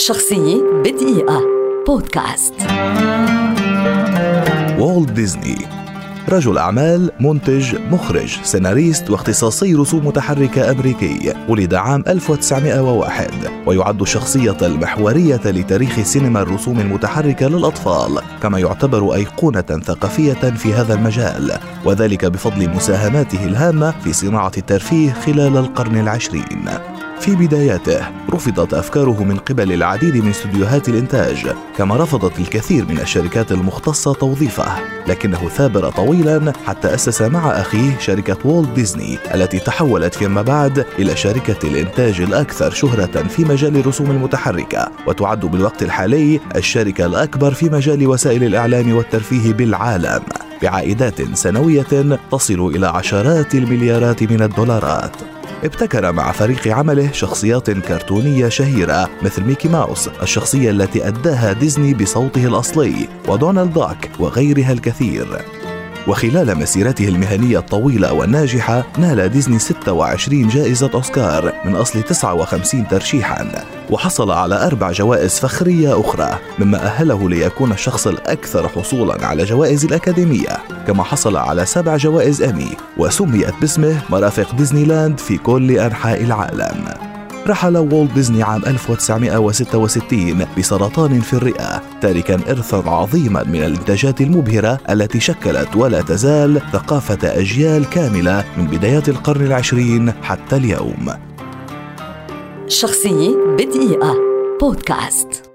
شخصية بدقيقة. بودكاست. والت ديزني رجل أعمال منتج مخرج سيناريست واختصاصي رسوم متحركة أمريكي. ولد عام 1901 ويعد الشخصية المحورية لتاريخ سينما الرسوم المتحركة للأطفال كما يعتبر أيقونة ثقافية في هذا المجال. وذلك بفضل مساهماته الهامة في صناعة الترفيه خلال القرن العشرين. في بداياته رفضت أفكاره من قبل العديد من استديوهات الإنتاج كما رفضت الكثير من الشركات المختصة توظيفه لكنه ثابر طويلا حتى أسس مع أخيه شركة والت ديزني التي تحولت فيما بعد إلى شركة الإنتاج الأكثر شهرة في مجال الرسوم المتحركة. وتعد بالوقت الحالي الشركة الأكبر في مجال وسائل الإعلام والترفيه بالعالم بعائدات سنوية تصل إلى عشرات المليارات من الدولارات. ابتكر مع فريق عمله شخصيات كرتونية شهيرة مثل ميكي ماوس الشخصية التي أداها ديزني بصوته الأصلي ودونالد داك وغيرها الكثير. وخلال مسيرته المهنية الطويلة والناجحة نال ديزني 26 جائزة أوسكار من أصل 59 ترشيحا وحصل على أربع جوائز فخرية أخرى مما أهله ليكون الشخص الأكثر حصولا على جوائز الأكاديمية. كما حصل على سبع جوائز إيمي وسميت باسمه مرافق ديزني لاند في كل أنحاء العالم. رحل والت ديزني عام 1966 بسرطان في الرئة تاركا إرثا عظيما من الإنتاجات المبهرة التي شكلت ولا تزال ثقافة أجيال كاملة من بدايات القرن العشرين حتى اليوم. شخصية بدقيقة. بودكاست.